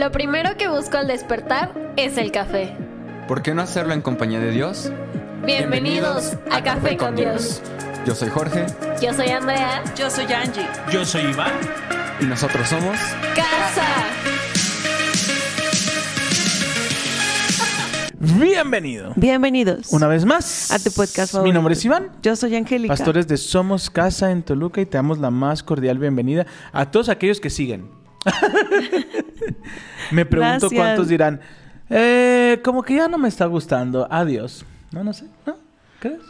Lo primero que busco al despertar es el café. ¿Por qué no hacerlo en compañía de Dios? Bienvenidos, a, Café con Dios. Yo soy Jorge Yo soy Andrea. Yo soy Angie. Yo soy Iván. y nosotros somos... Casa. Bienvenido. Bienvenidos Una vez más a tu podcast Mi nombre es Iván. Yo soy Angélica. Pastores de Somos Casa en Toluca y te damos la más cordial bienvenida a todos aquellos que siguen. me pregunto Gracias. cuántos dirán, eh, como que ya no me está gustando. Adiós. No, no sé. ¿No? ¿Crees?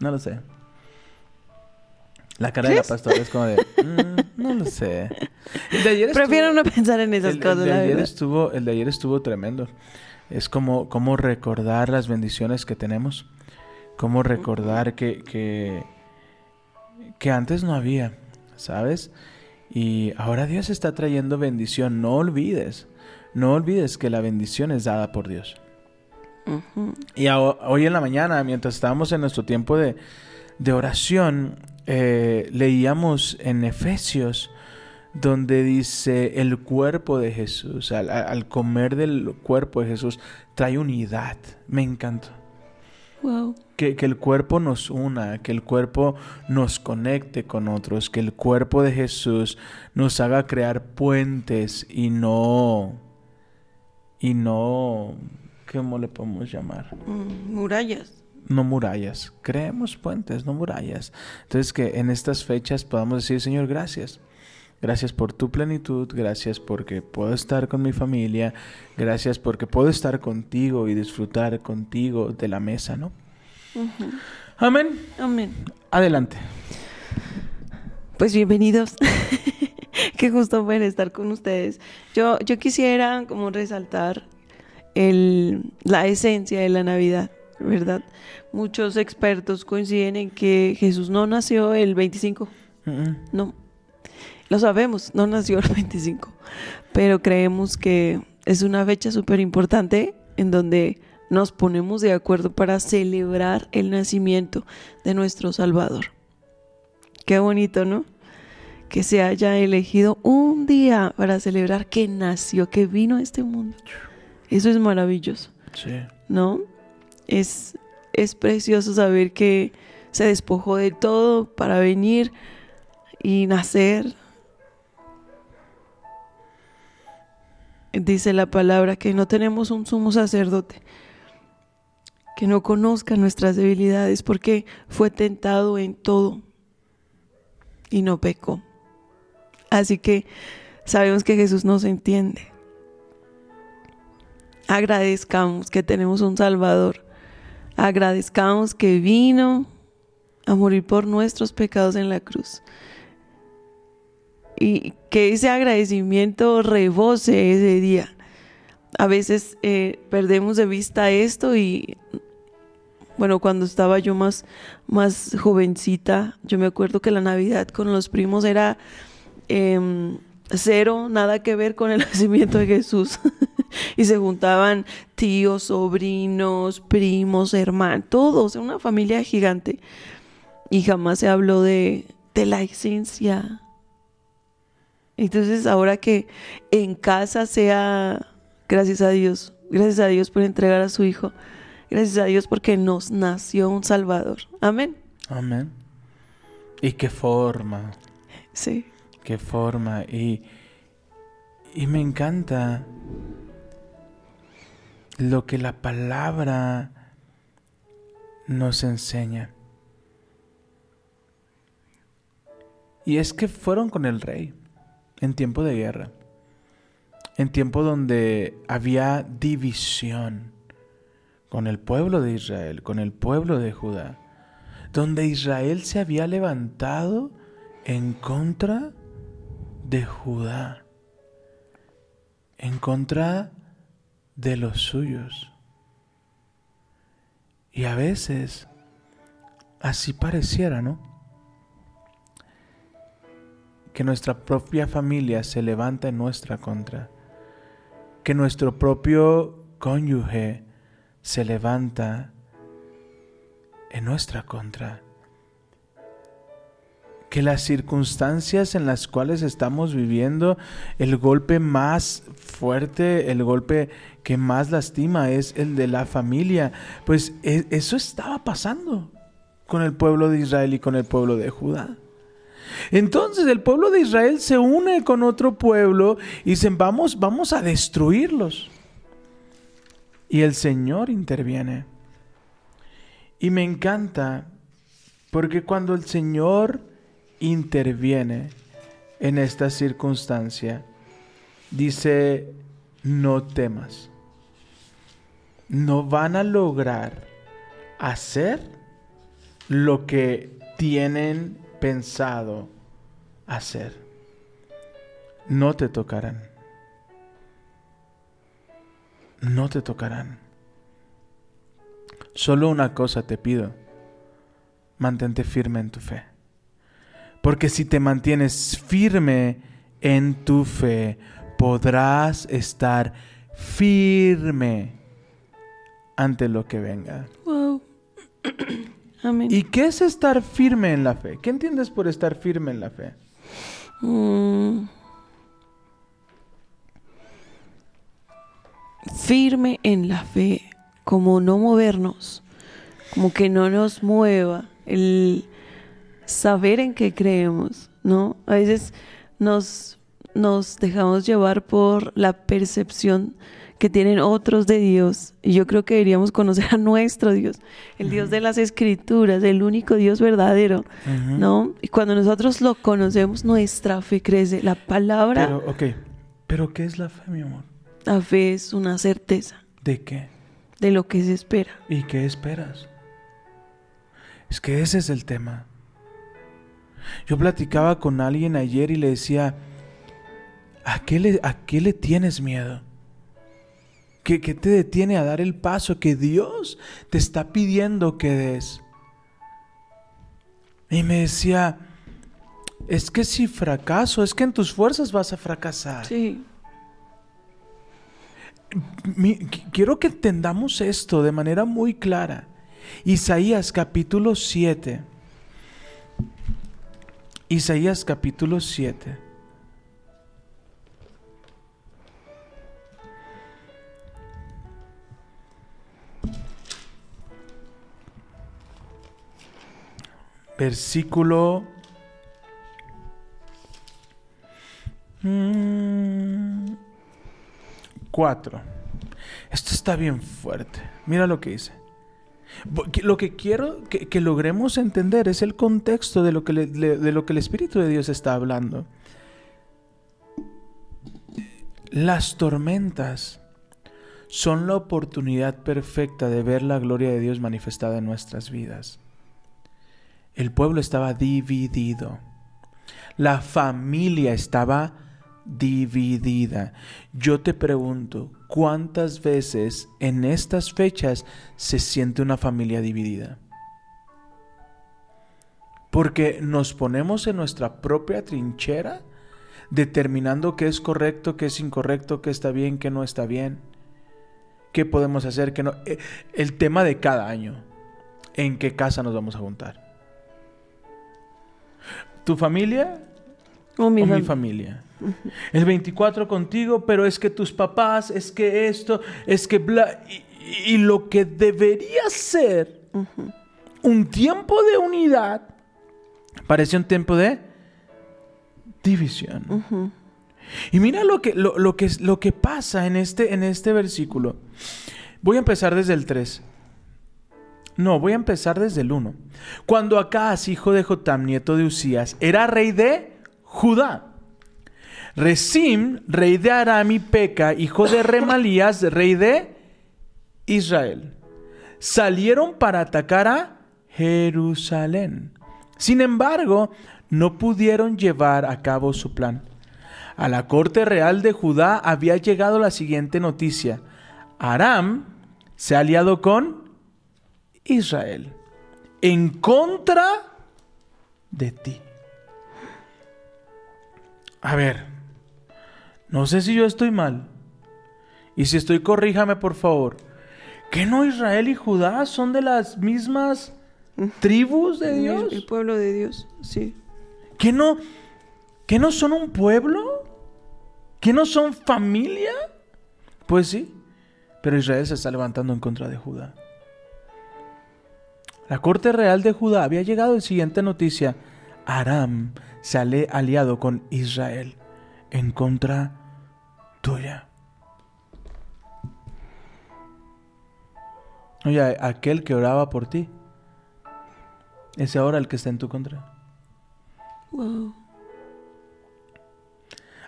No lo sé. La cara de la pastora es como de, "Mm, no lo sé. El de ayer estuvo- Prefiero no pensar en esas el, el cosas, de ayer verdad. estuvo, el de ayer estuvo tremendo. Es como, como recordar las bendiciones que tenemos. Como recordar que, que, que antes no había, ¿sabes? Y ahora Dios está trayendo bendición. No olvides, no olvides que la bendición es dada por Dios. Y a- hoy en la mañana, mientras estábamos en nuestro tiempo de, de oración, eh, leíamos en Efesios donde dice el cuerpo de Jesús, al, al- comer del cuerpo de Jesús, trae unidad. Me encanta. Wow. Que, que el cuerpo nos una, que el cuerpo nos conecte con otros, que el cuerpo de Jesús nos haga crear puentes y no, y no, ¿cómo le podemos llamar? Mm, murallas. no murallas. Creemos puentes, no murallas. Entonces que en estas fechas podamos decir, Señor, gracias. Gracias por tu plenitud, gracias porque puedo estar con mi familia, gracias porque puedo estar contigo y disfrutar contigo de la mesa, ¿no? Amén. Amén. Adelante. Pues bienvenidos. Qué gusto poder estar con ustedes. Yo, yo quisiera como resaltar el, la esencia de la Navidad, ¿verdad? Muchos expertos coinciden en que Jesús no nació el 25, Mm, mm. no. Lo sabemos, no nació el 25, pero creemos que es una fecha súper importante en donde nos ponemos de acuerdo para celebrar el nacimiento de nuestro Salvador. Qué bonito, ¿no? Que se haya elegido un día para celebrar que nació, que vino a este mundo. Eso es maravilloso, Sí. ¿no? Es, es precioso saber que se despojó de todo para venir y nacer. Dice la palabra que no tenemos un sumo sacerdote que no conozca nuestras debilidades porque fue tentado en todo y no pecó. Así que sabemos que Jesús nos entiende. Agradezcamos que tenemos un Salvador. Agradezcamos que vino a morir por nuestros pecados en la cruz. Y que ese agradecimiento rebose ese día. A veces eh, perdemos de vista esto y bueno, cuando estaba yo más, más jovencita, yo me acuerdo que la Navidad con los primos era em, cero, nada que ver con el nacimiento de Jesús. y se juntaban tíos, sobrinos, primos, hermanos, todos, una familia gigante. Y jamás se habló de, de la esencia. Entonces, ahora que en casa sea, gracias a Dios, gracias a Dios por entregar a su hijo, gracias a Dios porque nos nació un Salvador. Amén. Amén. Y qué forma. Sí. qué forma. Y, y me encanta lo que la palabra nos enseña. Y es que fueron con el rey en tiempo de guerra, en tiempo donde había división con el pueblo de Israel, con el pueblo de Judá, donde Israel se había levantado en contra de Judá, en contra de los suyos. Y a veces así pareciera, ¿no? Que nuestra propia familia se levanta en nuestra contra, que nuestro propio cónyuge se levanta en nuestra contra que las circunstancias en las cuales estamos viviendo, el golpe más fuerte, el golpe que más lastima es el de la familia. Pues e- eso estaba pasando con el pueblo de Israel y con el pueblo de Judá. Entonces el pueblo de Israel se une con otro pueblo y dicen, vamos, vamos a destruirlos. Y el Señor interviene. Y me encanta porque cuando el Señor interviene en esta circunstancia, dice, no temas. No van a lograr hacer lo que tienen pensado hacer. No te tocarán. No te tocarán. Solo una cosa te pido. Mantente firme en tu fe. Porque si te mantienes firme en tu fe, podrás estar firme ante lo que venga. Wow. Amén. ¿Y qué es estar firme en la fe? ¿Qué entiendes por estar firme en la fe? Mm. Firme en la fe, como no movernos, como que no nos mueva el saber en qué creemos, ¿no? A veces nos, nos dejamos llevar por la percepción que tienen otros de Dios. Y yo creo que deberíamos conocer a nuestro Dios, el Dios de las Escrituras, el único Dios verdadero, ¿no? Y cuando nosotros lo conocemos, nuestra fe crece. La palabra, Pero, ok. ¿Pero qué es la fe, mi amor? la fe es una certeza ¿De qué? de lo que se espera. ¿Y qué esperas? Es que ese es el tema. Yo platicaba con alguien ayer y le decía, ¿a qué le, a qué le tienes miedo? ¿Qué, qué te detiene a dar el paso que Dios te está pidiendo que des? Y me decía, es que si fracaso, es que en tus fuerzas vas a fracasar. Sí. Mi- quiero que entendamos esto de manera muy clara. Isaías capítulo 7. Isaías capítulo 7. Versículo 4. Esto está bien fuerte. Mira lo que dice. Lo que quiero que, logremos entender es el contexto de lo que el Espíritu de Dios está hablando. Las tormentas son la oportunidad perfecta de ver la gloria de Dios manifestada en nuestras vidas. El pueblo estaba dividido. La familia estaba dividida. Yo te pregunto, ¿cuántas veces en estas fechas se siente una familia dividida? Porque nos ponemos en nuestra propia trinchera determinando qué es correcto, qué es incorrecto, qué está bien, qué no está bien, qué podemos hacer, qué no. Eh, El tema de cada año, ¿en qué casa nos vamos a juntar? ¿Tu familia O mi o mi fam- familia. El 24 contigo, pero es que tus papás, es que esto, es que bla. Y, y lo que debería ser un tiempo de unidad parece un tiempo de división. Y mira lo que, lo, lo que, lo que pasa en este, en este versículo. Voy a empezar desde el 3. No, voy a empezar desde el 1. Cuando Acaz, hijo de Jotam, nieto de Usías, era rey de Judá. Resim, rey de Aram y Peca, hijo de Remalías, rey de Israel. Salieron para atacar a Jerusalén. Sin embargo, no pudieron llevar a cabo su plan. A la corte real de Judá había llegado la siguiente noticia. Aram se ha aliado con Israel en contra de ti. A ver, no sé si yo estoy mal. Y si estoy, corríjame por favor. ¿Que no Israel y Judá son de las mismas tribus de el, Dios? el pueblo de Dios, sí. ¿Que no, que no son un pueblo? ¿Que no son familia? Pues sí, pero Israel se está levantando en contra de Judá. La corte real de Judá había llegado el siguiente noticia. Aram se ha aliado con Israel en contra tuya. Oye, aquel que oraba por ti, es ahora el que está en tu contra. Wow.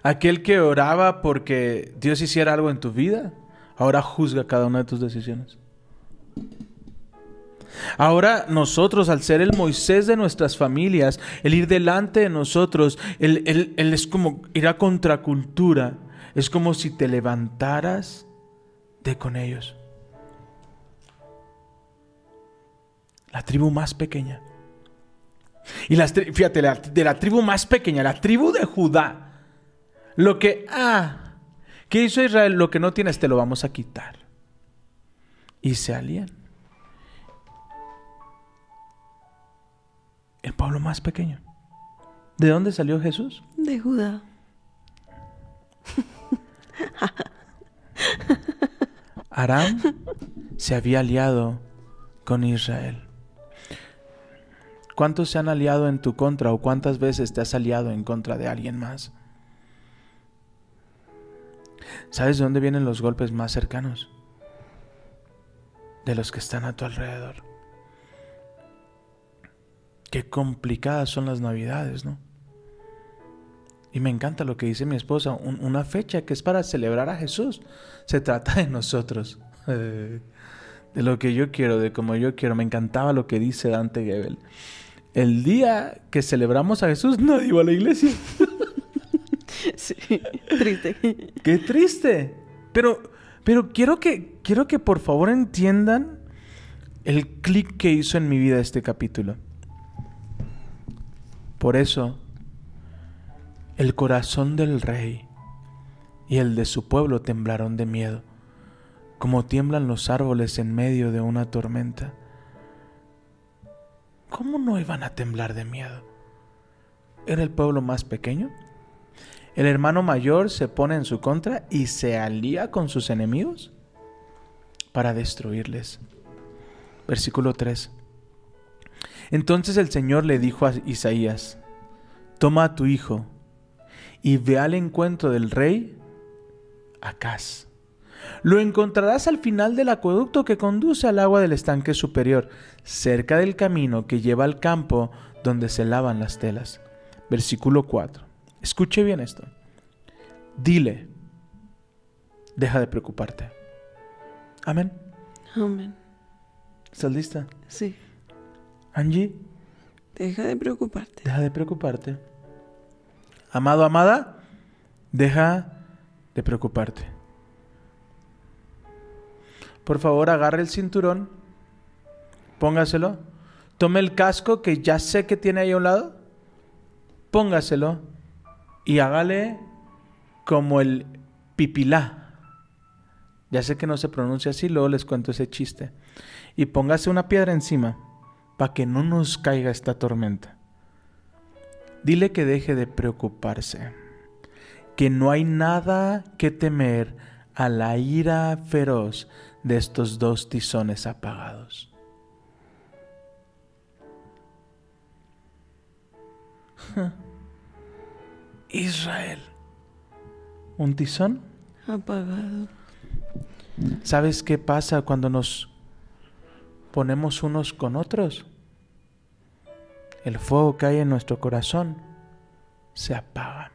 Aquel que oraba porque Dios hiciera algo en tu vida, ahora juzga cada una de tus decisiones. Ahora nosotros, al ser el Moisés de nuestras familias, el ir delante de nosotros, él, él es como ir a contracultura. Es como si te levantaras de con ellos. La tribu más pequeña. Y las, fíjate, de la tribu más pequeña, la tribu de Judá. Lo que, ah, ¿qué hizo Israel? Lo que no tienes te lo vamos a quitar. Y se alían. El pueblo más pequeño. ¿De dónde salió Jesús? De Judá. Aram se había aliado con Israel. ¿Cuántos se han aliado en tu contra o cuántas veces te has aliado en contra de alguien más? ¿Sabes de dónde vienen los golpes más cercanos? De los que están a tu alrededor. Qué complicadas son las navidades, ¿no? Y me encanta lo que dice mi esposa, una fecha que es para celebrar a Jesús. Se trata de nosotros, de lo que yo quiero, de como yo quiero. Me encantaba lo que dice Dante Gebel el día que celebramos a Jesús, nadie iba a la iglesia. sí, triste. Qué triste. Pero, pero quiero que, quiero que por favor entiendan el clic que hizo en mi vida este capítulo. Por eso, el corazón del rey y el de su pueblo temblaron de miedo, como tiemblan los árboles en medio de una tormenta. ¿cómo no iban a temblar de miedo? ¿Era el pueblo más pequeño? ¿El hermano mayor se pone en su contra y se alía con sus enemigos para destruirles? Versículo 3. Entonces el Señor le dijo a Isaías, toma a tu hijo y ve al encuentro del rey Acaz lo encontrarás al final del acueducto que conduce al agua del estanque superior, cerca del camino que lleva al campo donde se lavan las telas. Versículo 4. Escuche bien esto. Dile, deja de preocuparte. Amén. Amén. ¿Estás lista? Sí. Angie. Deja de preocuparte. Deja de preocuparte. Amado, amada, deja de preocuparte. Por favor, agarre el cinturón, póngaselo, tome el casco que ya sé que tiene ahí a un lado, póngaselo y hágale como el pipilá. Ya sé que no se pronuncia así, luego les cuento ese chiste. Y póngase una piedra encima para que no nos caiga esta tormenta. Dile que deje de preocuparse, que no hay nada que temer a la ira feroz de estos dos tizones apagados. Israel. ¿Un tizón? Apagado. ¿Sabes qué pasa cuando nos ponemos unos con otros? El fuego que hay en nuestro corazón se apaga.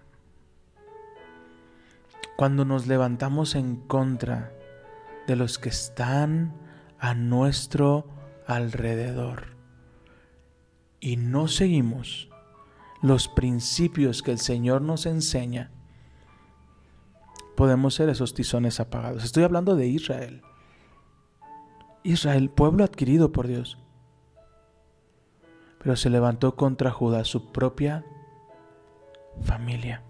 Cuando nos levantamos en contra de los que están a nuestro alrededor y no seguimos los principios que el Señor nos enseña, podemos ser esos tizones apagados. Estoy hablando de Israel. Israel, pueblo adquirido por Dios. Pero se levantó contra Judá, su propia familia.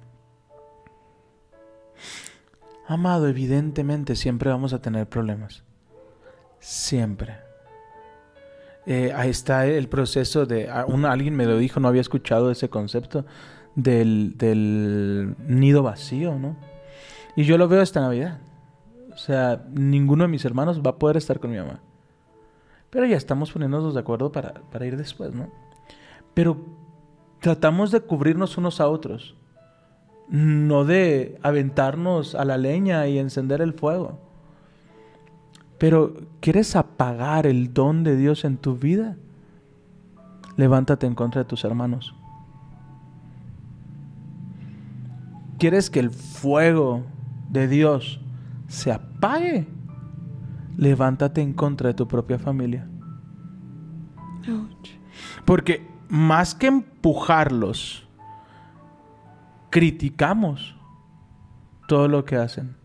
Amado, evidentemente siempre vamos a tener problemas. Siempre. eh, ahí está el proceso de... a- un- alguien me lo dijo, no había escuchado ese concepto del, del nido vacío, ¿no? Y yo lo veo esta Navidad. O sea, ninguno de mis hermanos va a poder estar con mi mamá. Pero ya estamos poniéndonos de acuerdo para, para ir después, ¿no? Pero tratamos de cubrirnos unos a otros. No de aventarnos a la leña y encender el fuego. Pero, ¿quieres apagar el don de Dios en tu vida? Levántate en contra de tus hermanos. ¿Quieres que el fuego de Dios se apague? Levántate en contra de tu propia familia. Ouch. Porque más que empujarlos, criticamos todo lo que hacen.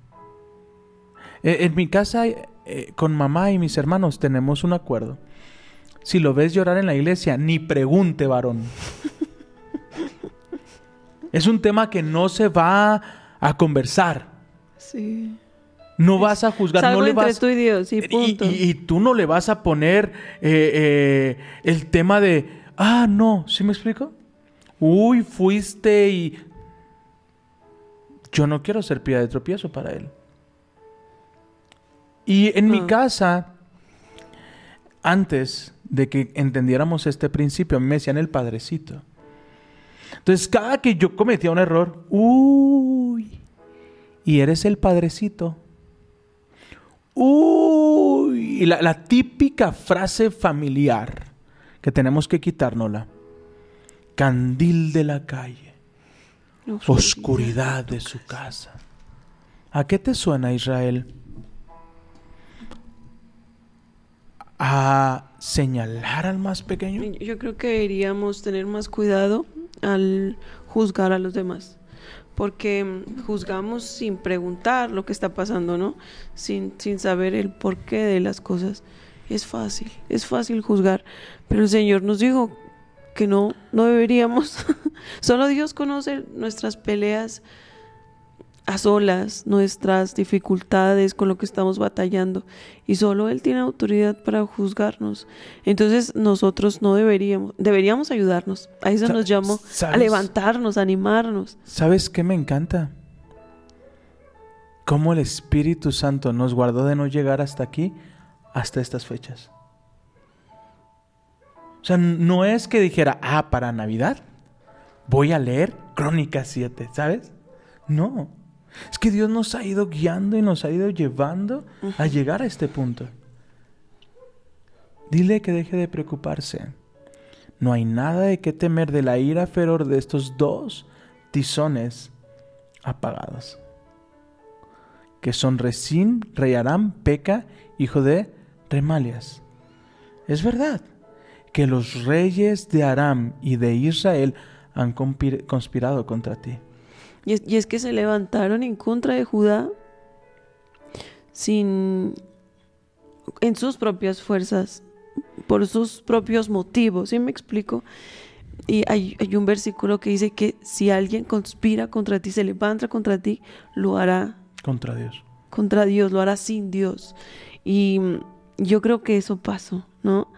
Eh, En mi casa, eh, con mamá y mis hermanos, tenemos un acuerdo. Si lo ves llorar en la iglesia, ni pregunte, varón. es un tema que no se va a conversar. Sí. No vas a juzgar, no le entre vas... tú y Dios, y punto. Y, y tú no le vas a poner eh, eh, el tema de, ah, no, ¿sí me explico? Uy, fuiste y... Yo no quiero ser piedra de tropiezo para él. Y en mi No. casa, antes de que entendiéramos este principio, a mí me decían el padrecito. Entonces, cada que yo cometía un error, uy, y eres el padrecito. Uy, y la, la típica frase familiar que tenemos que quitárnosla. Candil de la calle, oscuridad de su casa. ¿A qué te suena Israel? ¿A señalar al más pequeño? Yo creo que deberíamos tener más cuidado al juzgar a los demás. Porque juzgamos sin preguntar lo que está pasando, ¿no? Sin, sin saber el porqué de las cosas. Es fácil, es fácil juzgar. Pero el Señor nos dijo que no, no deberíamos. Solo Dios conoce nuestras peleas a solas, nuestras dificultades con lo que estamos batallando. Y solo Él tiene autoridad para juzgarnos. Entonces nosotros no deberíamos, deberíamos ayudarnos. A eso nos llamó, a levantarnos, a animarnos. ¿Sabes qué me encanta? Cómo el Espíritu Santo nos guardó de no llegar hasta aquí, hasta estas fechas. O sea, no es que dijera, ah, para Navidad voy a leer Crónicas 7, ¿sabes? No. Es que Dios nos ha ido guiando y nos ha ido llevando a llegar a este punto. Dile que deje de preocuparse. No hay nada de qué temer de la ira feroz de estos dos tizones apagados. Que son Resín, rey Aram, Peca, hijo de Remalias. Es verdad que los reyes de Aram y de Israel han conspirado contra ti. Y es, y es que se levantaron en contra de Judá sin en sus propias fuerzas, por sus propios motivos, ¿sí me explico? Y hay, hay un versículo que dice que si alguien conspira contra ti, se levanta contra ti, lo hará Contra Dios. contra Dios, lo hará sin Dios. Y yo creo que eso pasó, ¿no?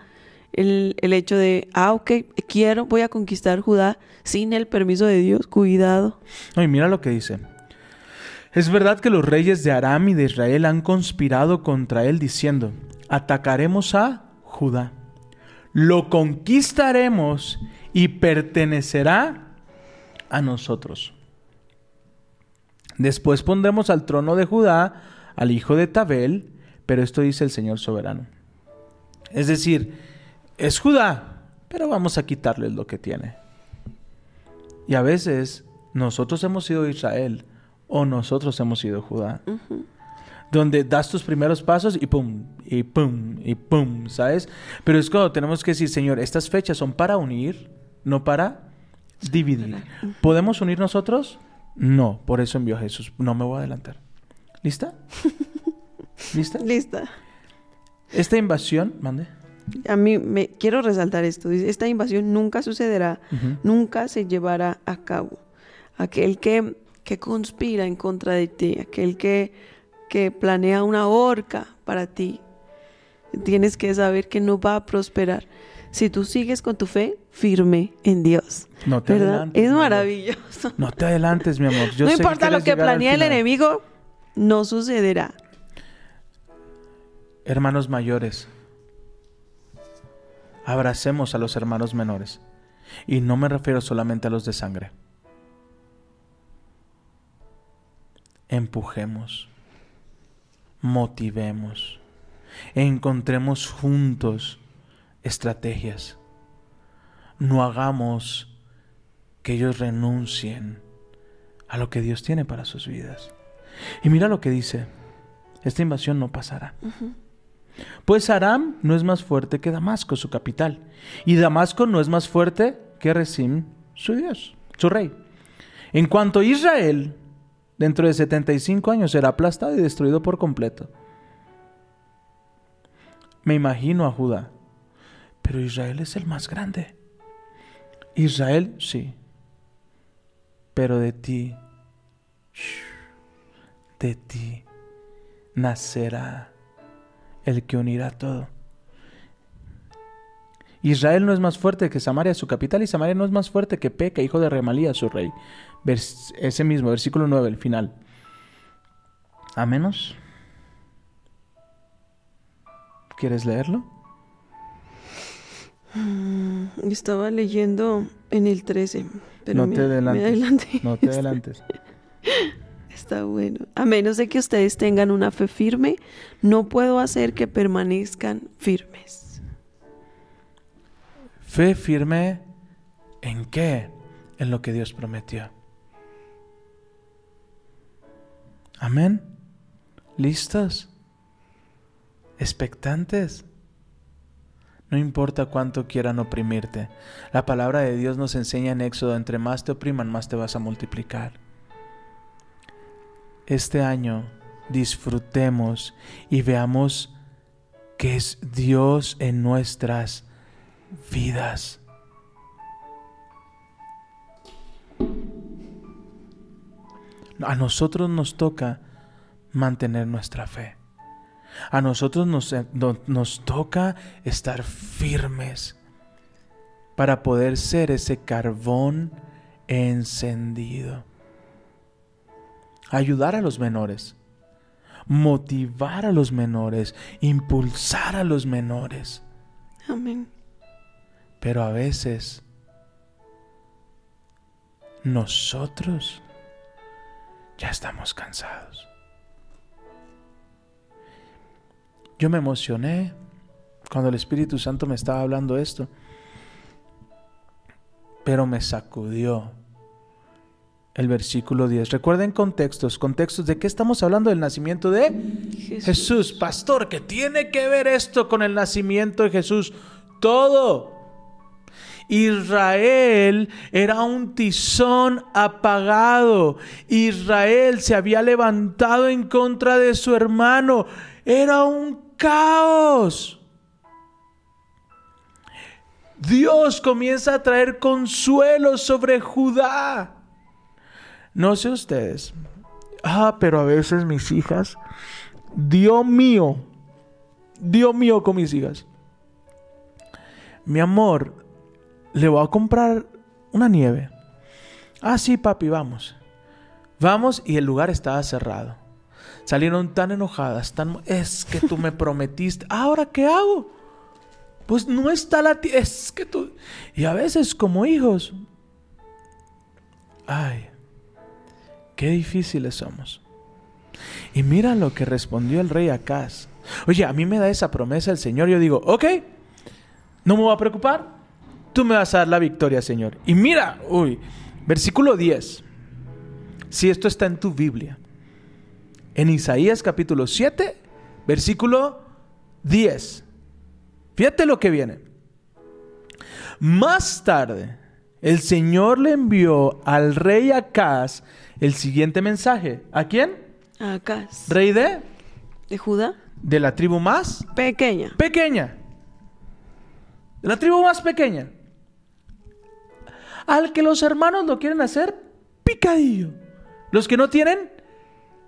El, el hecho de, ah, ok, quiero, voy a conquistar Judá sin el permiso de Dios, cuidado. No, y mira lo que dice. Es verdad que los reyes de Aram y de Israel han conspirado contra él diciendo, atacaremos a Judá, lo conquistaremos y pertenecerá a nosotros. Después pondremos al trono de Judá al hijo de Tabel, pero esto dice el Señor soberano. Es decir, es Judá, pero vamos a quitarle lo que tiene. Y a veces nosotros hemos sido Israel o nosotros hemos sido Judá. Donde das tus primeros pasos y pum, y pum, y pum, ¿sabes? Pero es cuando tenemos que decir, Señor, estas fechas son para unir, no para dividir. ¿Podemos unir nosotros? No, por eso envió a Jesús. No me voy a adelantar. ¿Lista? ¿Lista? Lista. Esta invasión, mande. A mí me quiero resaltar esto. Dice, esta invasión nunca sucederá, nunca se llevará a cabo. Aquel que, que conspira en contra de ti, aquel que, que planea una horca para ti. tienes que saber que no va a prosperar. Si tú sigues con tu fe firme en Dios. No te ¿Verdad? adelantes, Es maravilloso. No te adelantes, mi amor. Yo no sé que importa lo que planee el enemigo, no sucederá. Hermanos mayores, abracemos a los hermanos menores. Y no me refiero solamente a los de sangre. Empujemos, motivemos, encontremos juntos estrategias. No hagamos que ellos renuncien a lo que Dios tiene para sus vidas. Y mira lo que dice, esta invasión no pasará. Pues Aram no es más fuerte que Damasco, su capital. Y Damasco no es más fuerte que Rezim, su Dios, su rey. En cuanto a Israel, dentro de 75 años será aplastado y destruido por completo. Me imagino a Judá, pero Israel es el más grande. Israel, sí, pero de ti, de ti nacerá el que unirá todo. Israel no es más fuerte que Samaria, su capital, y Samaria no es más fuerte que Peca, hijo de Remalía, su rey. Vers- ese mismo, versículo 9, el final. A menos. ¿Quieres leerlo? Estaba leyendo en el 13, pero no te me adelantes. No te adelantes. Está bueno. A menos de que ustedes tengan una fe firme, no puedo hacer que permanezcan firmes. Fe firme en qué? En lo que Dios prometió. Amén. ¿Listos? ¿Expectantes? No importa cuánto quieran oprimirte. La palabra de Dios nos enseña en Éxodo, entre más te opriman, más te vas a multiplicar. Este año disfrutemos y veamos que es Dios en nuestras vidas. A nosotros nos toca mantener nuestra fe. A nosotros nos, eh, no- nos toca estar firmes para poder ser ese carbón encendido. Ayudar a los menores, motivar a los menores, impulsar a los menores. Amén. Pero a veces nosotros ya estamos cansados. Yo me emocioné cuando el Espíritu Santo me estaba hablando esto, pero me sacudió el versículo 10. Recuerden contextos, contextos de qué estamos hablando del nacimiento de Jesús, pastor, ¿qué tiene que ver esto con el nacimiento de Jesús? Todo. Israel era un tizón apagado. Israel se había levantado en contra de su hermano. Era un caos. Dios comienza a traer consuelo sobre Judá. No sé ustedes. Ah, pero a veces mis hijas. Dios mío. Dios mío con mis hijas. Mi amor, le voy a comprar una nieve. Ah, sí, papi, vamos. Vamos y el lugar estaba cerrado. Salieron tan enojadas, tan... Es que tú me prometiste. ¿Ahora qué hago? Pues no está la. Es que tú... Y a veces como hijos... Ay, qué difíciles somos. Y mira lo que respondió el rey Acaz. Oye, a mí me da esa promesa el Señor. Yo digo, ok, no me voy a preocupar. Tú me vas a dar la victoria, Señor. Y mira, uy, versículo 10. Si esto está en tu Biblia. En Isaías capítulo 7, versículo 10. Fíjate lo que viene. Más tarde, el Señor le envió al rey Acaz el siguiente mensaje. ¿A quién? Acá. Rey de, ¿De Judá? de la tribu más Pequeña. pequeña. De la tribu más pequeña. Al que los hermanos lo quieren hacer picadillo. Los que no tienen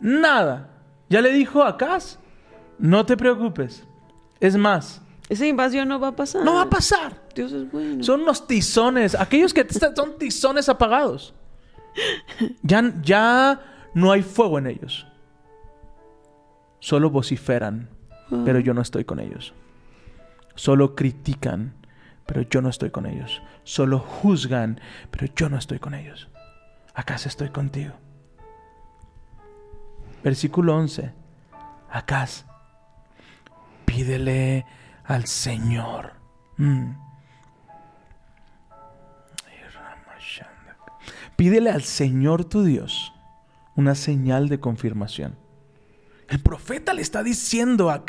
nada. Ya le dijo a Acaz, no te preocupes. Es más, Esa invasión no va a pasar. no va a pasar. Dios es bueno. Son unos tizones. Aquellos que están- son tizones apagados. Ya, ya no hay fuego en ellos. Solo vociferan, pero yo no estoy con ellos. Solo critican, pero yo no estoy con ellos. Solo juzgan, pero yo no estoy con ellos. ¿Acaso estoy contigo? Versículo 11. Acá pídele al Señor. Mm. Pídele al Señor tu Dios una señal de confirmación. El profeta le está diciendo a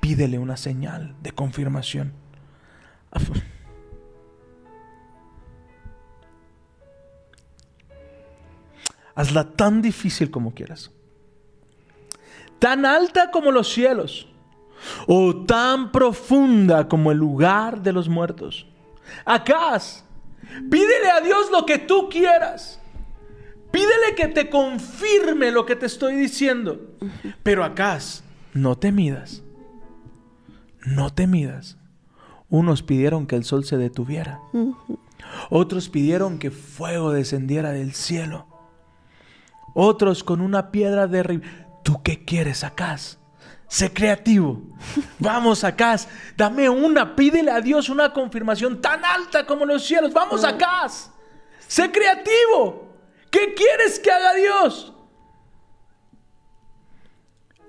pídele una señal de confirmación. Hazla tan difícil como quieras. Tan alta como los cielos. O tan profunda como el lugar de los muertos. Acaz, pídele a Dios lo que tú quieras. Pídele que te confirme lo que te estoy diciendo. Pero Acaz, no te midas. No te midas. Unos pidieron que el sol se detuviera. Otros pidieron que fuego descendiera del cielo. Otros con una piedra de ¿Tú qué quieres, Acaz? Sé creativo. Vamos, Acaz. Dame una. Pídele a Dios una confirmación tan alta como los cielos. Vamos, Acaz. Sé creativo. ¿Qué quieres que haga Dios?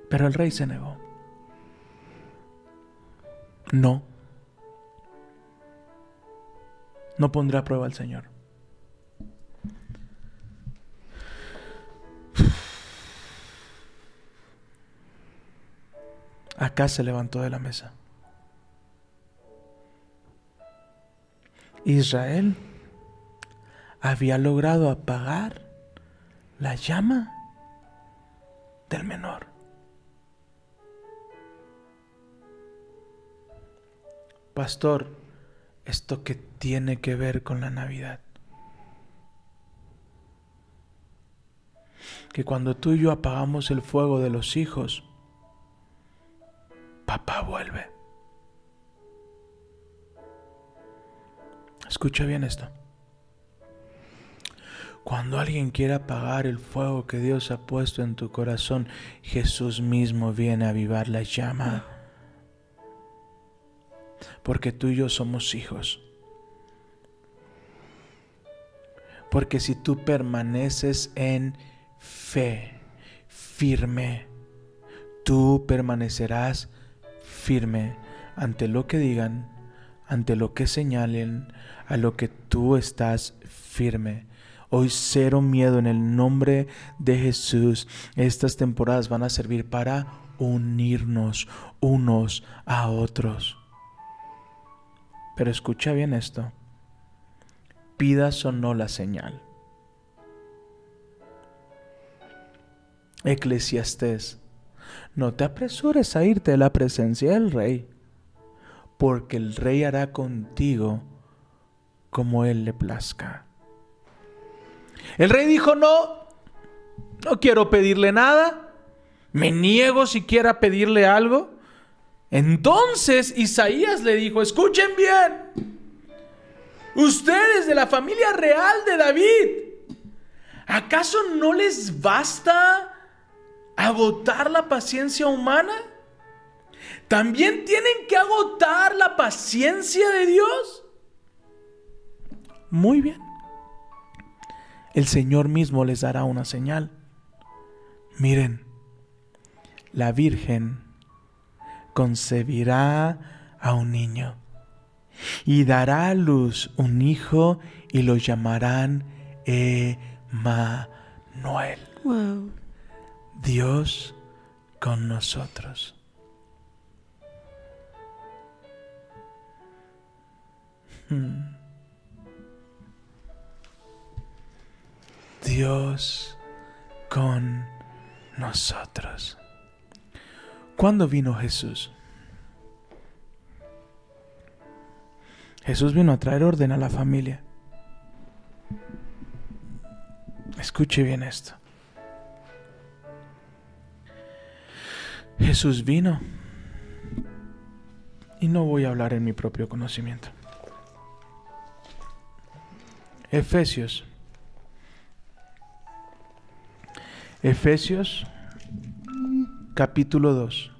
Pero el rey se negó. No. No pondré a prueba al Señor. Acá se levantó de la mesa. Israel había logrado apagar la llama del menor. Pastor, ¿esto qué tiene que ver con la Navidad? Que cuando tú y yo apagamos el fuego de los hijos, papá vuelve. Escucha bien esto. Cuando alguien quiere apagar el fuego que Dios ha puesto en tu corazón, Jesús mismo viene a avivar la llama. Porque tú y yo somos hijos. Porque si tú permaneces en fe, firme, tú permanecerás firme ante lo que digan, ante lo que señalen, a lo que tú estás firme. Hoy cero miedo en el nombre de Jesús. Estas temporadas van a servir para unirnos unos a otros. Pero escucha bien esto. Pidas o no la señal. Eclesiastés, no te apresures a irte de la presencia del rey, porque el rey hará contigo como él le plazca. El rey dijo, no, no quiero pedirle nada, me niego siquiera a pedirle algo. Entonces Isaías le dijo, escuchen bien, ustedes de la familia real de David, ¿acaso no les basta agotar la paciencia humana? ¿También tienen que agotar la paciencia de Dios? Muy bien. El Señor mismo les dará una señal. Miren, la Virgen concebirá a un niño y dará a luz un hijo y lo llamarán Emmanuel. Wow. Dios con nosotros. Hmm. Dios con nosotros. ¿Cuándo vino Jesús? Jesús vino a traer orden a la familia. Escuche bien esto. Jesús vino Y no voy a hablar en mi propio conocimiento. Efesios. Efesios capítulo 2.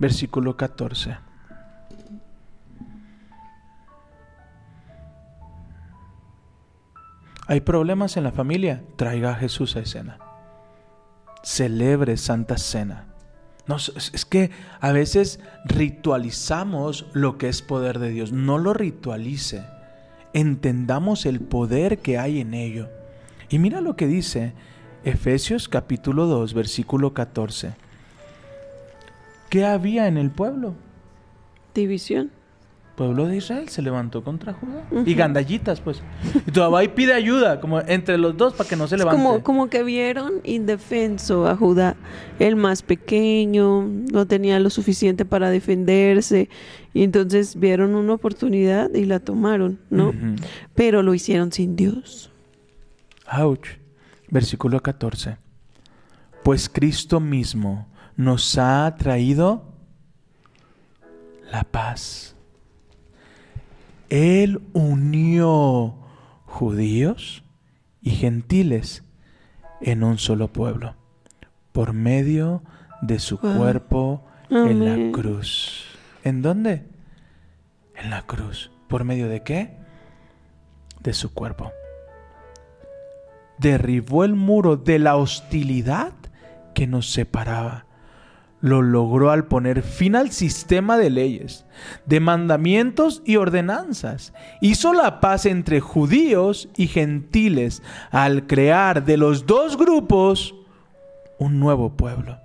Versículo 14. ¿Hay problemas en la familia? Traiga a Jesús a escena. Celebre Santa Cena. No, es que a veces ritualizamos lo que es poder de Dios. No lo ritualice. Entendamos el poder que hay en ello. Y mira lo que dice Efesios capítulo 2, versículo 14. ¿Qué había en el pueblo? División pueblo de Israel se levantó contra Judá. Y gandallitas, pues. Y todavía pide ayuda, como entre los dos, para que no se levante. Como, como que vieron indefenso a Judá. El más pequeño, no tenía lo suficiente para defenderse. Y entonces vieron una oportunidad y la tomaron, ¿no? Pero lo hicieron sin Dios. Ouch. Versículo 14. Pues Cristo mismo nos ha traído la paz él unió judíos y gentiles en un solo pueblo, por medio de su cuerpo en la cruz. ¿En dónde? En la cruz. ¿Por medio de qué? De su cuerpo. Derribó el muro de la hostilidad que nos separaba lo logró al poner fin al sistema de leyes, de mandamientos y ordenanzas. Hizo la paz entre judíos y gentiles al crear de los dos grupos un nuevo pueblo.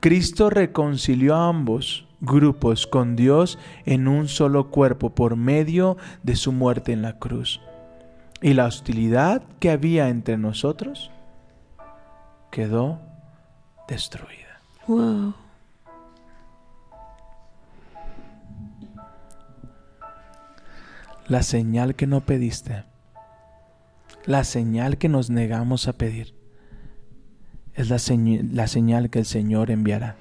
Cristo reconcilió a ambos grupos con Dios en un solo cuerpo por medio de su muerte en la cruz. Y la hostilidad que había entre nosotros quedó destruida. Wow. La señal que no pediste, la señal que nos negamos a pedir, es la, la señal que el Señor enviará.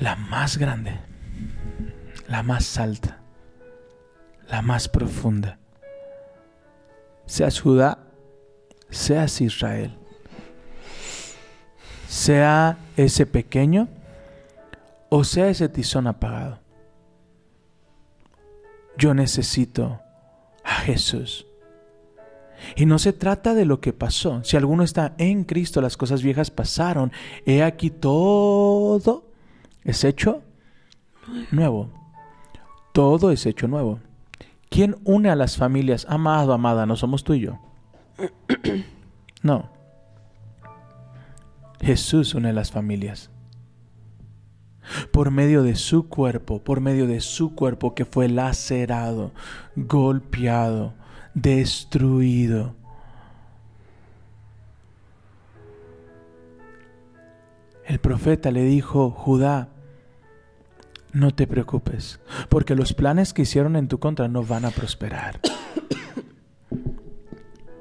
La más grande, la más alta, la más profunda. Seas Judá, seas Israel sea ese pequeño o sea ese tizón apagado. Yo necesito a Jesús. Y no se trata de lo que pasó. Si alguno está en Cristo, las cosas viejas pasaron. He aquí todo es hecho nuevo. Todo es hecho nuevo. ¿Quién une a las familias? Amado, amada, no somos tú y yo. No. Jesús une las familias. Por medio de su cuerpo, por medio de su cuerpo que fue lacerado, golpeado, destruido. El profeta le dijo, Judá, no te preocupes, porque los planes que hicieron en tu contra no van a prosperar.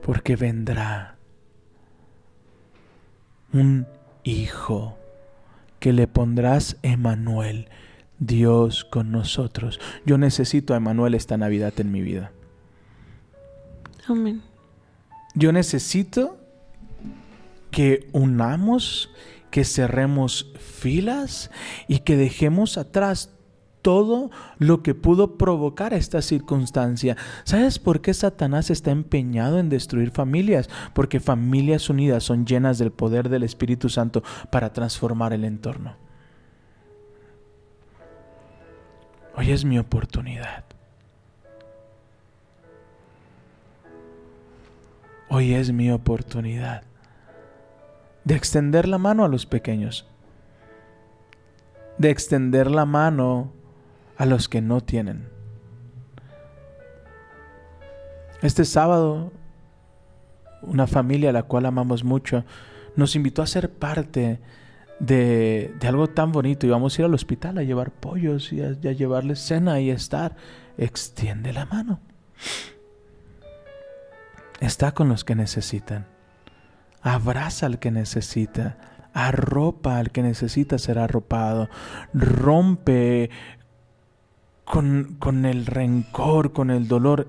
Porque vendrá un hijo que le pondrás Emanuel, Dios con nosotros. Yo necesito a Emanuel esta Navidad en mi vida. Amén. Yo necesito que unamos, que cerremos filas y que dejemos atrás todo lo que pudo provocar esta circunstancia. ¿Sabes por qué Satanás está empeñado en destruir familias? Porque familias unidas son llenas del poder del Espíritu Santo para transformar el entorno. Hoy es mi oportunidad. Hoy es mi oportunidad de extender la mano a los pequeños, de extender la mano a los que no tienen. Este sábado, una familia a la cual amamos mucho nos invitó a ser parte de, algo tan bonito. Íbamos a ir al hospital a llevar pollos y a, a llevarles cena y estar. Extiende la mano. Está con los que necesitan. Abraza al que necesita. arropa al que necesita ser arropado, rompe con, con el rencor, con el dolor.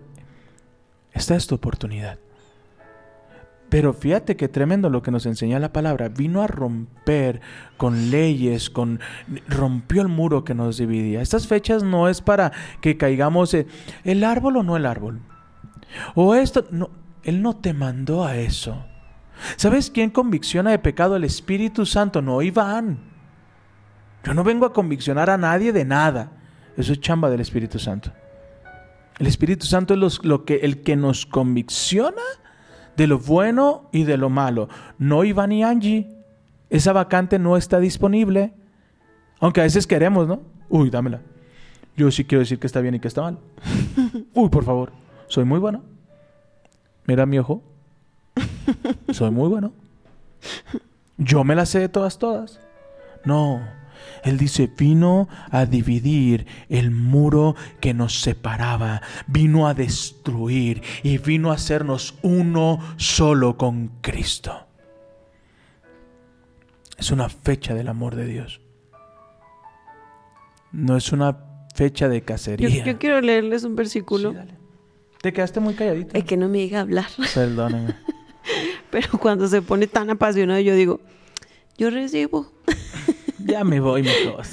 Esta es tu oportunidad. Pero fíjate que tremendo lo que nos enseña la palabra. Vino a romper con leyes, con rompió el muro que nos dividía. Estas fechas no es para que caigamos en el árbol o no el árbol. O esto, no, él no te mandó a eso. ¿Sabes quién convicciona de pecado? El Espíritu Santo, no Iván. Yo no vengo a conviccionar a nadie de nada. Eso es chamba del Espíritu Santo. El Espíritu Santo es lo que, el que nos convicciona de lo bueno y de lo malo. No Iván y Angie. Esa vacante no está disponible. Aunque a veces queremos, ¿no? Uy, dámela. Yo sí quiero decir que está bien y que está mal. Uy, por favor. Soy muy bueno. Mira mi ojo. Soy muy bueno. Yo me la sé de todas, todas. No. Él dice, vino a dividir el muro que nos separaba, vino a destruir y vino a hacernos uno solo con Cristo. Es una fecha del amor de Dios. No es una fecha de cacería. Yo, quiero leerles un versículo. Te quedaste muy calladita. Es que no me diga hablar. Perdóneme. Pero cuando se pone tan apasionado, yo digo, yo recibo. ya me voy.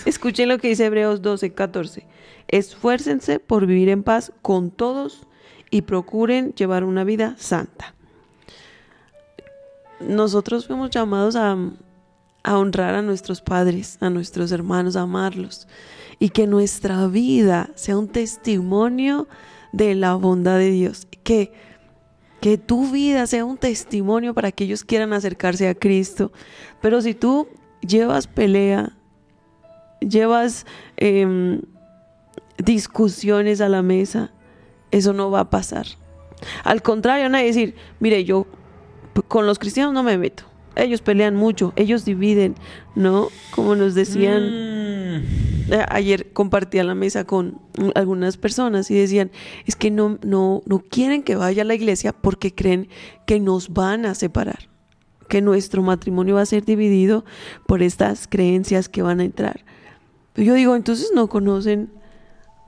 Escuchen lo que dice Hebreos 12, 14. Esfuércense por vivir en paz con todos y procuren llevar una vida santa. Nosotros fuimos llamados a, a honrar a nuestros padres, a nuestros hermanos, a amarlos. Y que nuestra vida sea un testimonio de la bondad de Dios. Que que tu vida sea un testimonio para que ellos quieran acercarse a Cristo. Pero si tú llevas pelea, llevas em, discusiones a la mesa, eso no va a pasar. Al contrario, van a decir, mire, yo con los cristianos no me meto. Ellos pelean mucho, ellos dividen, ¿no? Como nos decían. Mm. Eh, ayer compartí a la mesa con algunas personas y decían, es que no, no, no quieren que vaya a la iglesia porque creen que nos van a separar, que nuestro matrimonio va a ser dividido por estas creencias que van a entrar. Yo digo, entonces no conocen,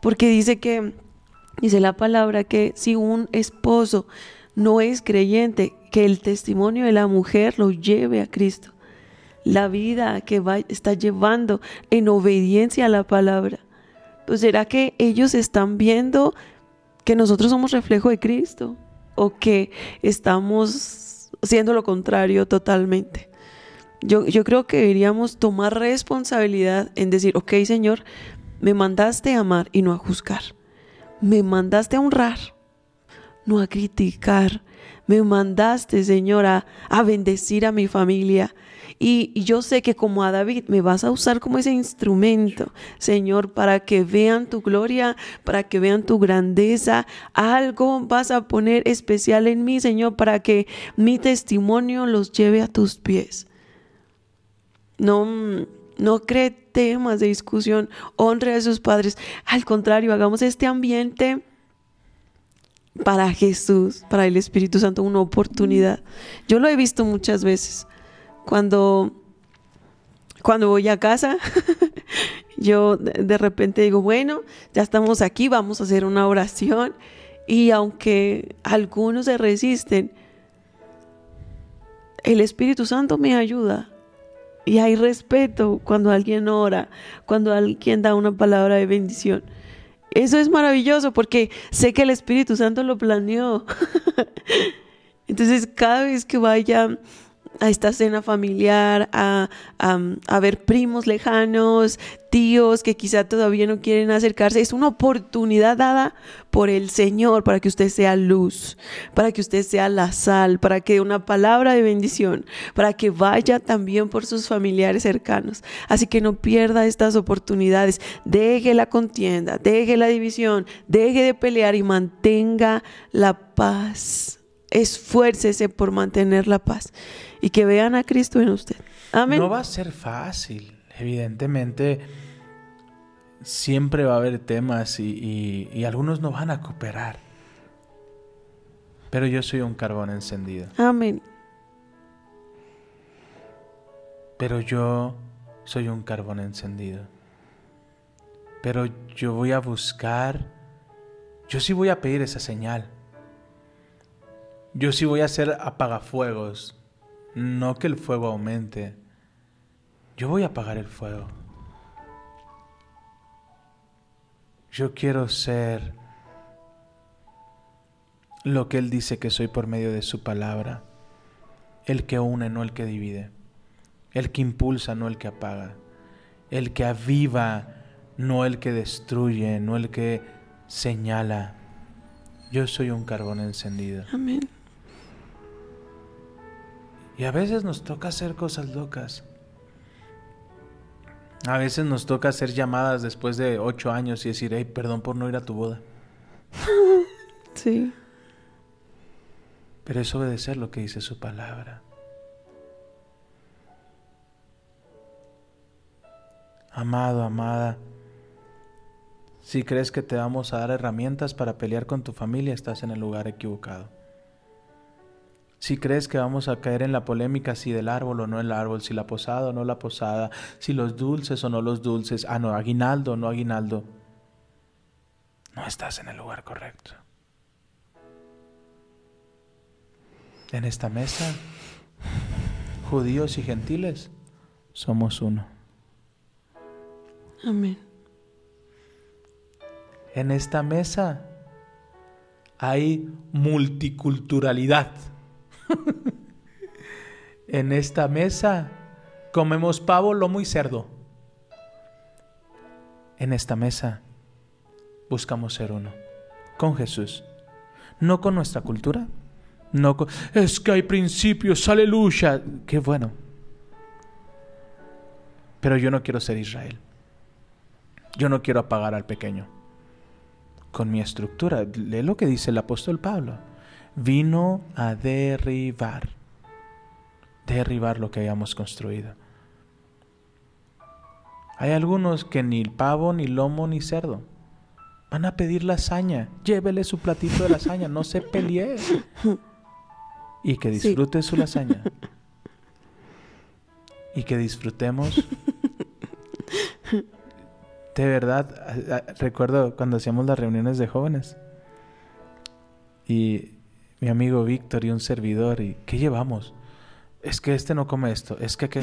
porque dice que, dice la palabra que si un esposo no es creyente, que el testimonio de la mujer lo lleve a Cristo la vida que va, está llevando en obediencia a la palabra. Pues será que ellos están viendo que nosotros somos reflejo de Cristo o que estamos haciendo lo contrario totalmente. Yo, yo creo que deberíamos tomar responsabilidad en decir, ok Señor, me mandaste a amar y no a juzgar. Me mandaste a honrar, no a criticar. Me mandaste, Señor, a bendecir a mi familia y, yo sé que como a David me vas a usar como ese instrumento, Señor, para que vean tu gloria, para que vean tu grandeza. Algo vas a poner especial en mí, Señor, para que mi testimonio los lleve a tus pies. No, no cree temas de discusión, honre a sus padres. Al contrario, hagamos este ambiente para Jesús, para el Espíritu Santo, una oportunidad. Yo lo he visto muchas veces. Cuando, cuando voy a casa, yo de repente digo, bueno, ya estamos aquí, vamos a hacer una oración. Y aunque algunos se resisten, el Espíritu Santo me ayuda. Y hay respeto cuando alguien ora, cuando alguien da una palabra de bendición. Eso es maravilloso porque sé que el Espíritu Santo lo planeó. Entonces cada vez que vaya a esta cena familiar, a, a, ver primos lejanos, tíos que quizá todavía no quieren acercarse. Es una oportunidad dada por el Señor para que usted sea luz, para que usted sea la sal, para que una palabra de bendición, para que vaya también por sus familiares cercanos. Así que no pierda estas oportunidades. Deje la contienda, deje la división, deje de pelear y mantenga la paz. Esfuércese por mantener la paz y que vean a Cristo en usted. Amén. No va a ser fácil, evidentemente. Siempre va a haber temas y, algunos no van a cooperar. Pero yo soy un carbón encendido. Amén. Pero yo soy un carbón encendido. Pero yo voy a buscar, yo sí voy a pedir esa señal. Yo sí voy a hacer apagafuegos, no que el fuego aumente. Yo voy a apagar el fuego. Yo quiero ser lo que Él dice que soy por medio de su palabra. El que une, no el que divide. El que impulsa, no el que apaga. El que aviva, no el que destruye, no el que señala. Yo soy un carbón encendido. Amén. Y a veces nos toca hacer cosas locas. A veces nos toca hacer llamadas después de ocho años y decir, hey, perdón por no ir a tu boda. Sí. Pero es obedecer lo que dice su palabra. Amado, amada, si crees que te vamos a dar herramientas para pelear con tu familia, estás en el lugar equivocado. Si crees que vamos a caer en la polémica si del árbol o no el árbol, si la posada o no la posada, si los dulces o no los dulces, ah, no, aguinaldo o no aguinaldo, no estás en el lugar correcto. En esta mesa, judíos y gentiles, somos uno. Amén. En esta mesa hay multiculturalidad. en esta mesa comemos pavo, lomo y cerdo. En esta mesa buscamos ser uno, con Jesús, no con nuestra cultura, no con... Es que hay principios, aleluya, qué bueno. Pero yo no quiero ser Israel. Yo no quiero apagar al pequeño. Con mi estructura, lee lo que dice el apóstol Pablo. Vino a derribar, derribar lo que habíamos construido. Hay algunos que ni pavo, ni lomo, ni cerdo. Van a pedir lasaña. Llévele su platito de lasaña. No se pelee. Y que disfrute su lasaña. Y que disfrutemos de verdad, recuerdo cuando hacíamos las reuniones de jóvenes y mi amigo Víctor y un servidor, y ¿qué llevamos? Es que este no come esto, es que, que...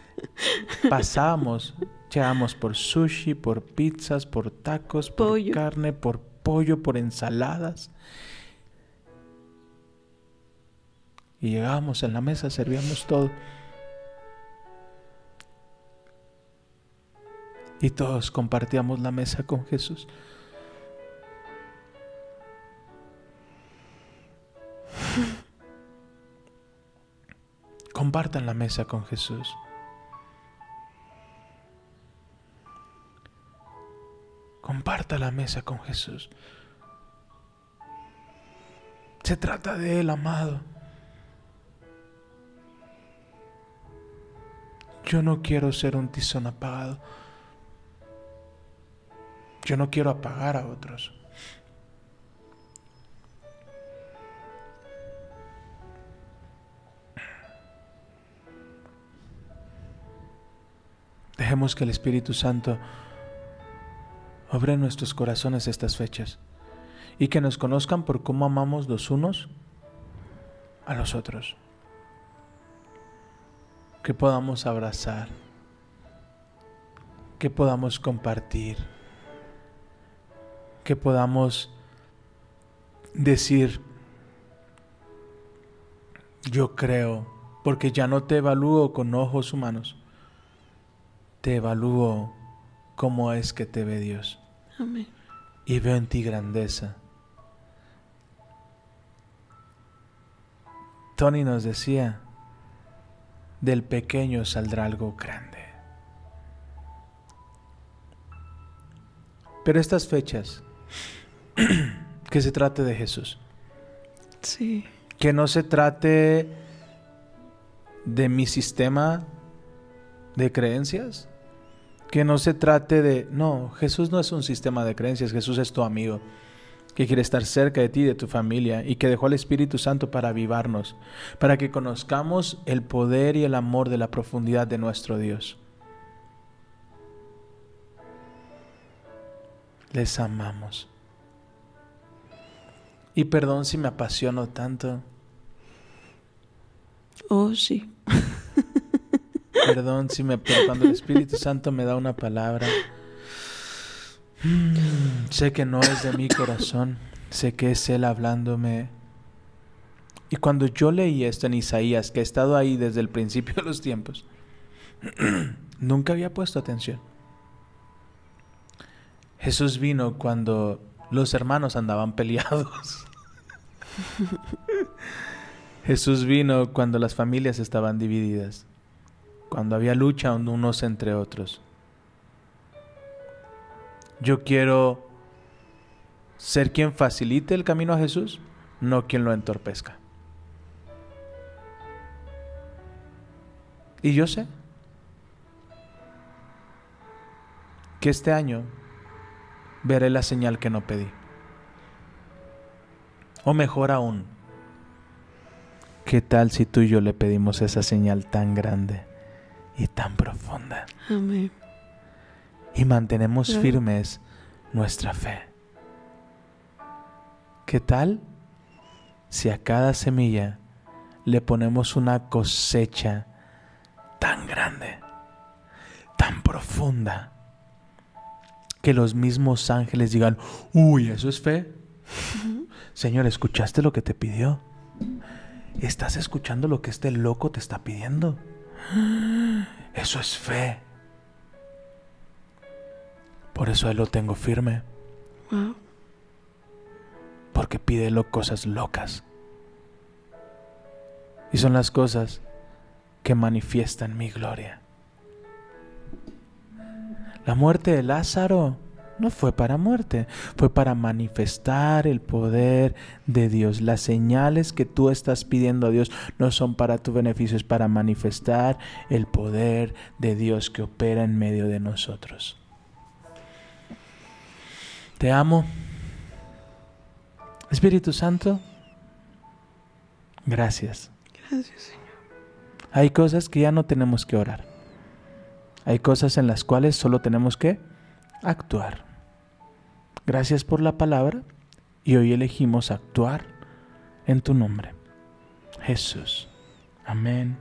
pasábamos, llevamos por sushi, por pizzas, por tacos, por carne, por pollo, por ensaladas. Y llegábamos en la mesa, servíamos todo. y todos compartíamos la mesa con Jesús. Compartan la mesa con Jesús. Comparta la mesa con Jesús. Se trata de Él, amado. Yo no quiero ser un tizón apagado. Yo no quiero apagar a otros. Dejemos que el Espíritu Santo obre en nuestros corazones estas fechas y que nos conozcan por cómo amamos los unos a los otros. Que podamos abrazar, que podamos compartir que podamos decir, yo creo, porque ya no te evalúo con ojos humanos, te evalúo como es que te ve Dios. Amén. Y veo en ti grandeza. Tony nos decía, del pequeño saldrá algo grande. Pero estas fechas que se trate de Jesús. Sí. Que no se trate de mi sistema de creencias. Que no se trate de... No, Jesús no es un sistema de creencias, Jesús es tu amigo. que quiere estar cerca de ti de tu familia y que dejó al Espíritu Santo para avivarnos, para que conozcamos el poder y el amor de la profundidad de nuestro Dios. Les amamos. Y perdón si me apasiono tanto. Oh, sí. Perdón si me pero cuando el Espíritu Santo me da una palabra. mm, Sé que no es de mi corazón, sé que es Él hablándome. Y cuando yo leí esto en Isaías, que he estado ahí desde el principio de los tiempos, nunca había puesto atención. Jesús vino cuando los hermanos andaban peleados. Jesús vino cuando las familias estaban divididas, cuando había lucha unos entre otros. Yo quiero ser quien facilite el camino a Jesús, no quien lo entorpezca. Y yo sé que este año veré la señal que no pedí. O mejor aún, ¿qué tal si tú y yo le pedimos esa señal tan grande y tan profunda? Amén. y mantenemos firmes nuestra fe. ¿Qué tal si a cada semilla le ponemos una cosecha tan grande, tan profunda, que los mismos ángeles digan, uy, eso es fe? Señor, ¿escuchaste lo que te pidió? ¿Estás escuchando lo que este loco te está pidiendo? Eso es fe. Por eso Él lo tengo firme, Wow. porque pide lo- cosas locas. Y son las cosas que manifiestan mi gloria. La muerte de Lázaro no fue para muerte, fue para manifestar el poder de Dios. Las señales que tú estás pidiendo a Dios no son para tu beneficio, es para manifestar el poder de Dios que opera en medio de nosotros. Te amo. Espíritu Santo, gracias. Gracias, Señor. Hay cosas que ya no tenemos que orar. Hay cosas en las cuales solo tenemos que actuar. Gracias por la palabra y hoy elegimos actuar en tu nombre. Jesús. Amén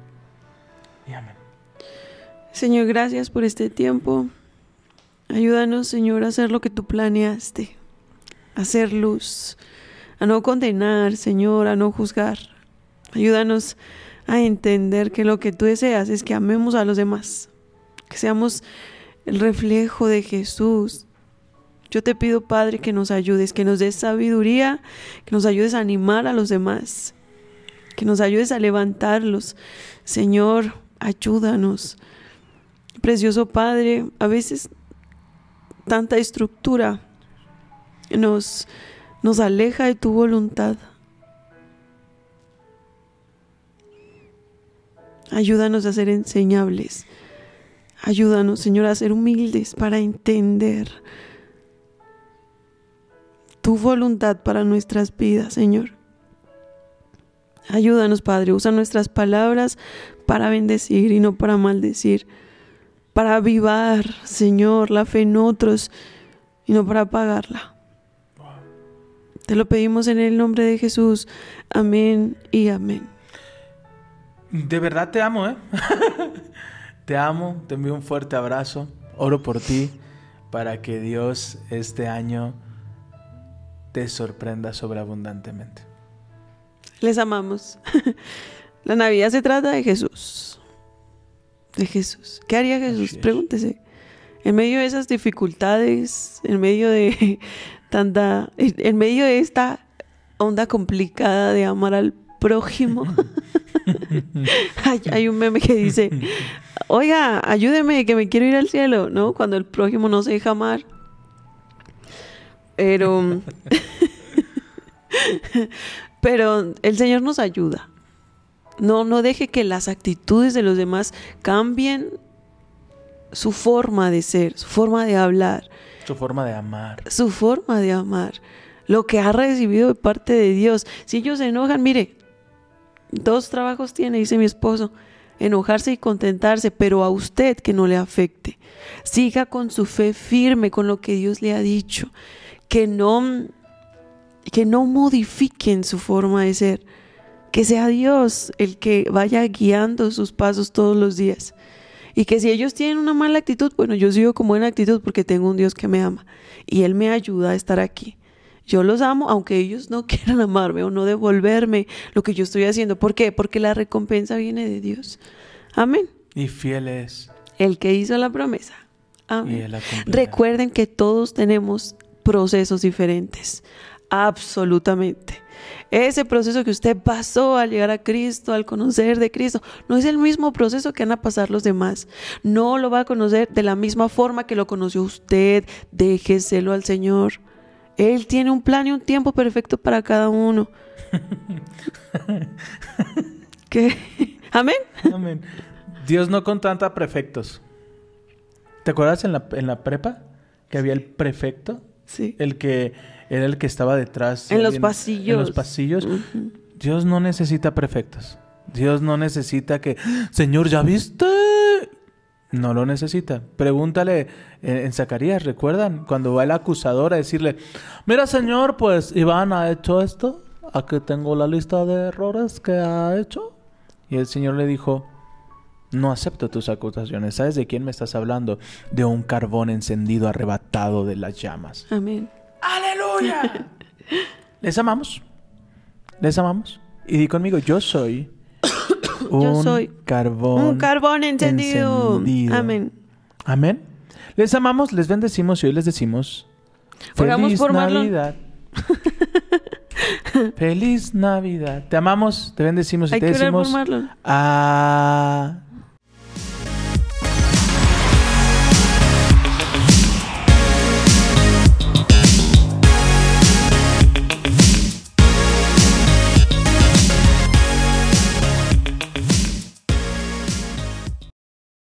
y amén. Señor, gracias por este tiempo. Ayúdanos, Señor, a hacer lo que tú planeaste. A hacer luz. A no condenar, Señor, a no juzgar. Ayúdanos a entender que lo que tú deseas es que amemos a los demás. Que seamos el reflejo de Jesús. Yo te pido, Padre, que nos ayudes, que nos des sabiduría, que nos ayudes a animar a los demás, que nos ayudes a levantarlos. Señor, ayúdanos. Precioso Padre, a veces tanta estructura nos, nos aleja de tu voluntad. Ayúdanos a ser enseñables. Ayúdanos, Señor, a ser humildes para entender tu voluntad para nuestras vidas, Señor. Ayúdanos, Padre, usa nuestras palabras para bendecir y no para maldecir, para avivar, Señor, la fe en otros y no para apagarla. Te lo pedimos en el nombre de Jesús. Amén y amén. De verdad te amo, ¿eh? te amo, te envío un fuerte abrazo. Oro por ti para que Dios este año te sorprenda sobreabundantemente. Les amamos. La Navidad se trata de Jesús. De Jesús. ¿Qué haría Jesús? Pregúntese. En medio de esas dificultades, en medio de tanta, en medio de esta onda complicada de amar al prójimo. hay, hay un meme que dice, oiga, ayúdeme que me quiero ir al cielo, ¿no? Cuando el prójimo no se deja amar. Pero, pero el Señor nos ayuda. No, no deje que las actitudes de los demás cambien su forma de ser, su forma de hablar, Su forma de amar. su forma de amar. lo que ha recibido de parte de Dios. Si ellos se enojan, mire, dos trabajos tiene, dice mi esposo, enojarse y contentarse, pero a usted que no le afecte. Siga con su fe firme, con lo que Dios le ha dicho, que no, que no modifiquen su forma de ser, que sea Dios el que vaya guiando sus pasos todos los días. Y que si ellos tienen una mala actitud, bueno, yo sigo con buena actitud porque tengo un Dios que me ama y Él me ayuda a estar aquí. Yo los amo, aunque ellos no quieran amarme o no devolverme lo que yo estoy haciendo. ¿Por qué? Porque la recompensa viene de Dios. Amén. Y fiel es. El que hizo la promesa. Amén. La. Recuerden que todos tenemos procesos diferentes. Absolutamente. Ese proceso que usted pasó al llegar a Cristo, al conocer de Cristo, no es el mismo proceso que van a pasar los demás. No lo va a conocer de la misma forma que lo conoció usted. Déjeselo al Señor. Él tiene un plan y un tiempo perfecto para cada uno. ¿Qué? Amén. Amén. Dios no contrata prefectos. ¿Te acuerdas en la, en la prepa que había el prefecto? Sí. El que era el que estaba detrás. En los En pasillos. los pasillos. Dios no necesita prefectos. Dios no necesita que, Señor, ¿ya viste? No lo necesita. Pregúntale en, Zacarías, ¿recuerdan? Cuando va el acusador a decirle, mira, Señor, pues Iván ha hecho esto. Aquí tengo la lista de errores que ha hecho. Y el Señor le dijo, no acepto tus acusaciones. ¿Sabes de quién me estás hablando? De un carbón encendido arrebatado de las llamas. Amén. ¡Aleluya! Les amamos. Les amamos. Y di conmigo, yo soy un Yo soy carbón. Un carbón encendido. encendido. Amén. Amén. Les amamos, les bendecimos y hoy les decimos Feliz por. Navidad. Feliz Navidad. Te amamos, te bendecimos y Hay te que orar por decimos Marlon. a